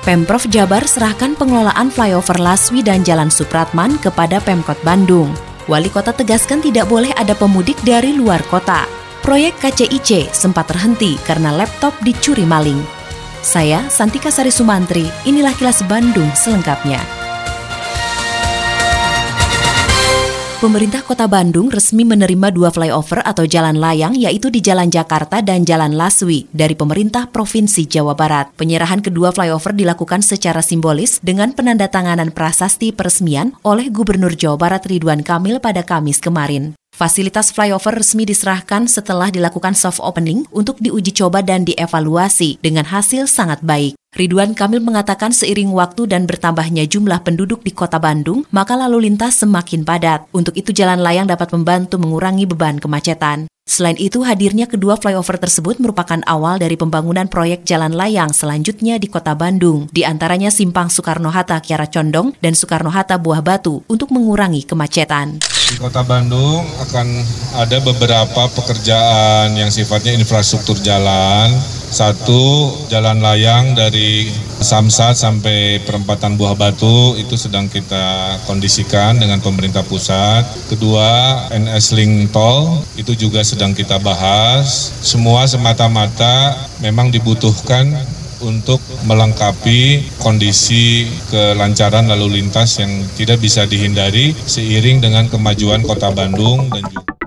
Pemprov Jabar serahkan pengelolaan flyover Laswi dan Jalan Supratman kepada Pemkot Bandung. Wali kota tegaskan tidak boleh ada pemudik dari luar kota. Proyek KCIC sempat terhenti karena laptop dicuri maling. Saya Santika Sari Sumantri, inilah kilas Bandung selengkapnya. Pemerintah Kota Bandung resmi menerima dua flyover atau jalan layang yaitu di Jalan Jakarta dan Jalan Laswi dari pemerintah Provinsi Jawa Barat. Penyerahan kedua flyover dilakukan secara simbolis dengan penandatanganan prasasti peresmian oleh Gubernur Jawa Barat Ridwan Kamil pada Kamis kemarin. Fasilitas flyover resmi diserahkan setelah dilakukan soft opening untuk diuji coba dan dievaluasi dengan hasil sangat baik. Ridwan Kamil mengatakan seiring waktu dan bertambahnya jumlah penduduk di kota Bandung, maka lalu lintas semakin padat. Untuk itu jalan layang dapat membantu mengurangi beban kemacetan. Selain itu, hadirnya kedua flyover tersebut merupakan awal dari pembangunan proyek jalan layang selanjutnya di kota Bandung, di antaranya Simpang Soekarno-Hatta Kiara Condong dan Soekarno-Hatta Buah Batu untuk mengurangi kemacetan. Di kota Bandung akan ada beberapa pekerjaan yang sifatnya infrastruktur jalan. Satu, jalan layang dari Samsat sampai perempatan Buah Batu itu sedang kita kondisikan dengan pemerintah pusat. Kedua, NS Link Tol itu juga sedang kita bahas. Semua semata-mata memang dibutuhkan untuk melengkapi kondisi kelancaran lalu lintas yang tidak bisa dihindari seiring dengan kemajuan kota Bandung dan juga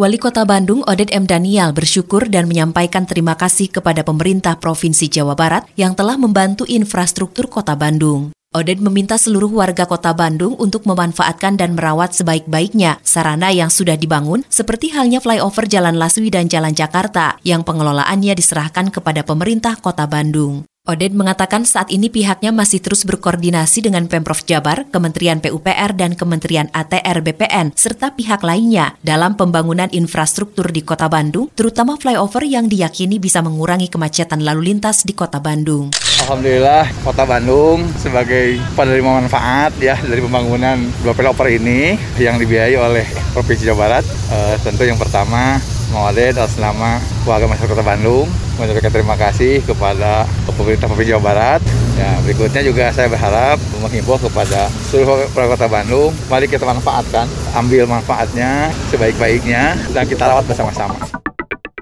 Wali Kota Bandung Oded M. Daniel bersyukur dan menyampaikan terima kasih kepada pemerintah Provinsi Jawa Barat yang telah membantu infrastruktur Kota Bandung. Oded meminta seluruh warga kota Bandung untuk memanfaatkan dan merawat sebaik-baiknya sarana yang sudah dibangun seperti halnya flyover Jalan Laswi dan Jalan Jakarta yang pengelolaannya diserahkan kepada pemerintah kota Bandung. Oded mengatakan saat ini pihaknya masih terus berkoordinasi dengan Pemprov Jabar, Kementerian PUPR, dan Kementerian ATR BPN, serta pihak lainnya dalam pembangunan infrastruktur di kota Bandung, terutama flyover yang diyakini bisa mengurangi kemacetan lalu lintas di kota Bandung. Alhamdulillah Kota Bandung sebagai penerima manfaat ya dari pembangunan dua flyover ini yang dibiayai oleh Provinsi Jawa Barat. E, tentu yang pertama Atas nama warga masyarakat Bandung menyampaikan terima kasih kepada pemerintah Provinsi Jawa Barat. Ya, berikutnya juga saya berharap menghimbau kepada seluruh warga Kota Bandung, mari kita manfaatkan, ambil manfaatnya sebaik-baiknya dan kita rawat bersama-sama.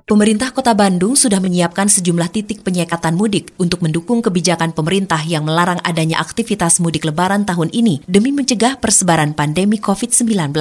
Pemerintah Kota Bandung sudah menyiapkan sejumlah titik penyekatan mudik untuk mendukung kebijakan pemerintah yang melarang adanya aktivitas mudik lebaran tahun ini demi mencegah persebaran pandemi COVID-19.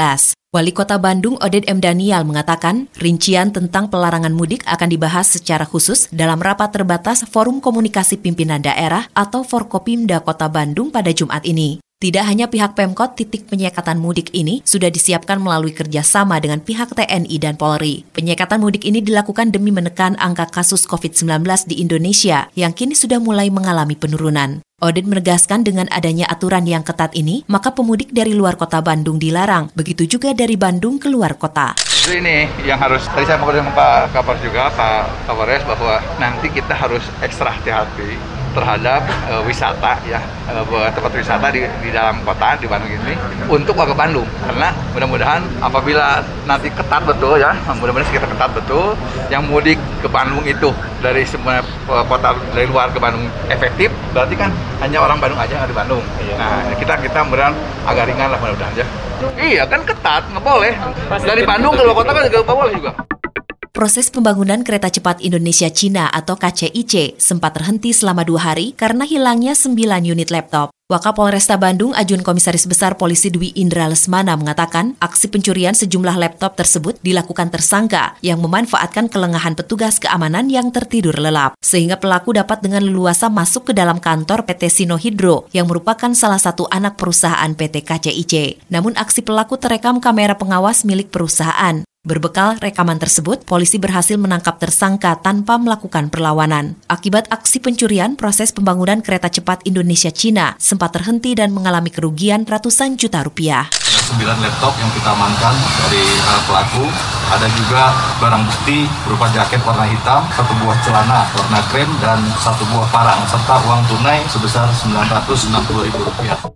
Wali Kota Bandung Oded M. Daniel mengatakan, rincian tentang pelarangan mudik akan dibahas secara khusus dalam rapat terbatas Forum Komunikasi Pimpinan Daerah atau Forkopimda Kota Bandung pada Jumat ini. Tidak hanya pihak Pemkot, titik penyekatan mudik ini sudah disiapkan melalui kerjasama dengan pihak TNI dan Polri. Penyekatan mudik ini dilakukan demi menekan angka kasus COVID-19 di Indonesia yang kini sudah mulai mengalami penurunan. Odin menegaskan dengan adanya aturan yang ketat ini, maka pemudik dari luar kota Bandung dilarang, begitu juga dari Bandung ke luar kota. Ini yang harus, tadi saya dengan Pak Kapolres juga, Pak Kapolres, bahwa nanti kita harus ekstra hati-hati terhadap uh, wisata ya uh, tempat wisata di, di dalam kota di Bandung ini untuk warga Bandung. Karena mudah-mudahan apabila nanti ketat betul ya mudah-mudahan kita ketat betul yang mudik ke Bandung itu dari semua uh, kota dari luar ke Bandung efektif berarti kan hanya orang Bandung aja yang di Bandung. Iya. nah kita kita mudah agak ringan lah mudah-mudahan ya. Iya. Kan ketat nggak boleh. Dari Bandung ke luar kota kan nggak boleh juga Proses pembangunan kereta cepat Indonesia Cina atau KCIC sempat terhenti selama dua hari karena hilangnya 9 unit laptop. Wakapolresta Bandung Ajun Komisaris Besar Polisi Dwi Indra Lesmana mengatakan aksi pencurian sejumlah laptop tersebut dilakukan tersangka yang memanfaatkan kelengahan petugas keamanan yang tertidur lelap. Sehingga pelaku dapat dengan leluasa masuk ke dalam kantor PT Sinohydro yang merupakan salah satu anak perusahaan PT KCIC. Namun aksi pelaku terekam kamera pengawas milik perusahaan. Berbekal rekaman tersebut, polisi berhasil menangkap tersangka tanpa melakukan perlawanan. Akibat aksi pencurian, proses pembangunan kereta cepat Indonesia-Cina sempat terhenti dan mengalami kerugian ratusan juta rupiah. 9 laptop yang kita amankan dari uh, pelaku. Ada juga barang bukti berupa jaket warna hitam, satu buah celana warna krem, dan satu buah parang, serta uang tunai sebesar Rp960.000.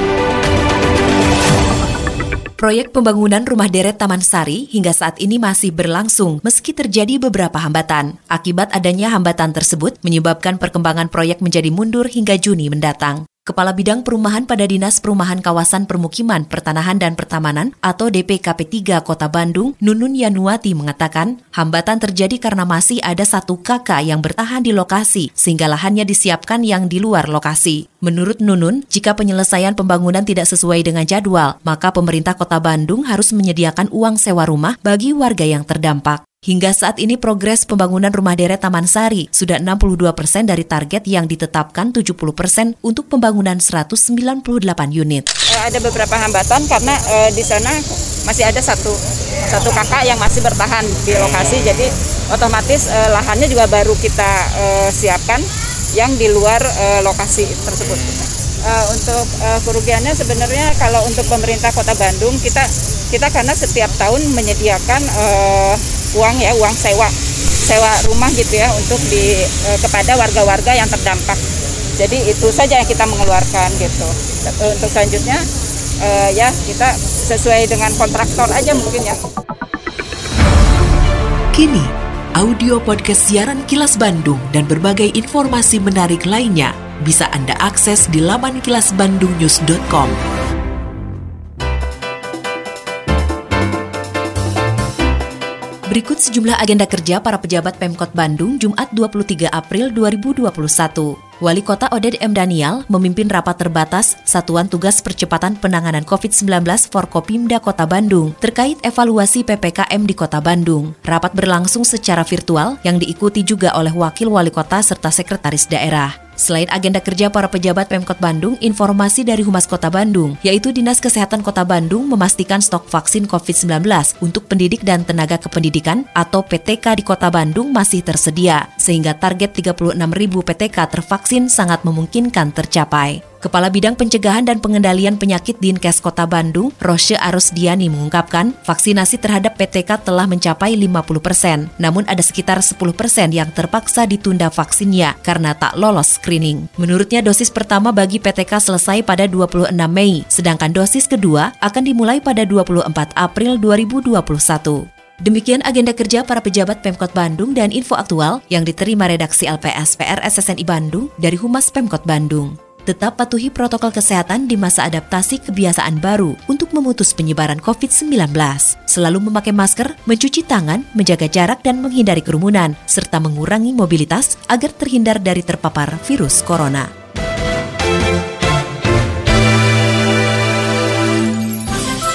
Proyek pembangunan rumah deret Taman Sari hingga saat ini masih berlangsung meski terjadi beberapa hambatan. Akibat adanya hambatan tersebut menyebabkan perkembangan proyek menjadi mundur hingga Juni mendatang. Kepala Bidang Perumahan pada Dinas Perumahan Kawasan Permukiman, Pertanahan dan Pertamanan atau DPKP 3 Kota Bandung, Nunun Yanuati mengatakan, hambatan terjadi karena masih ada satu kakak yang bertahan di lokasi sehingga lahannya disiapkan yang di luar lokasi. Menurut Nunun, jika penyelesaian pembangunan tidak sesuai dengan jadwal, maka pemerintah Kota Bandung harus menyediakan uang sewa rumah bagi warga yang terdampak. Hingga saat ini progres pembangunan rumah deret Taman Sari sudah 62 persen dari target yang ditetapkan 70 persen untuk pembangunan 198 unit. Eh, ada beberapa hambatan karena eh, di sana masih ada satu satu kakak yang masih bertahan di lokasi, jadi otomatis eh, lahannya juga baru kita eh, siapkan yang di luar eh, lokasi tersebut. Eh, untuk eh, kerugiannya sebenarnya kalau untuk pemerintah Kota Bandung kita kita karena setiap tahun menyediakan eh, uang ya uang sewa sewa rumah gitu ya untuk di eh, kepada warga-warga yang terdampak. Jadi itu saja yang kita mengeluarkan gitu. Untuk selanjutnya eh, ya kita sesuai dengan kontraktor aja mungkin ya. Kini, audio podcast siaran Kilas Bandung dan berbagai informasi menarik lainnya bisa Anda akses di laman kilasbandungnews.com. Berikut sejumlah agenda kerja para pejabat Pemkot Bandung Jumat 23 April 2021. Wali Kota Oded M. Daniel memimpin rapat terbatas Satuan Tugas Percepatan Penanganan COVID-19 Forkopimda Kota Bandung terkait evaluasi PPKM di Kota Bandung. Rapat berlangsung secara virtual yang diikuti juga oleh Wakil Wali Kota serta Sekretaris Daerah. Selain agenda kerja para pejabat Pemkot Bandung, informasi dari Humas Kota Bandung, yaitu Dinas Kesehatan Kota Bandung memastikan stok vaksin COVID-19 untuk pendidik dan tenaga kependidikan atau PTK di Kota Bandung masih tersedia, sehingga target 36.000 PTK tervaksin sangat memungkinkan tercapai. Kepala Bidang Pencegahan dan Pengendalian Penyakit Dinkes Kota Bandung, Roshe Arusdiani mengungkapkan, vaksinasi terhadap PTK telah mencapai 50 persen, namun ada sekitar 10 persen yang terpaksa ditunda vaksinnya karena tak lolos screening. Menurutnya dosis pertama bagi PTK selesai pada 26 Mei, sedangkan dosis kedua akan dimulai pada 24 April 2021. Demikian agenda kerja para pejabat Pemkot Bandung dan info aktual yang diterima redaksi LPS PR SSNI Bandung dari Humas Pemkot Bandung. Tetap patuhi protokol kesehatan di masa adaptasi kebiasaan baru untuk memutus penyebaran COVID-19. Selalu memakai masker, mencuci tangan, menjaga jarak dan menghindari kerumunan, serta mengurangi mobilitas agar terhindar dari terpapar virus corona.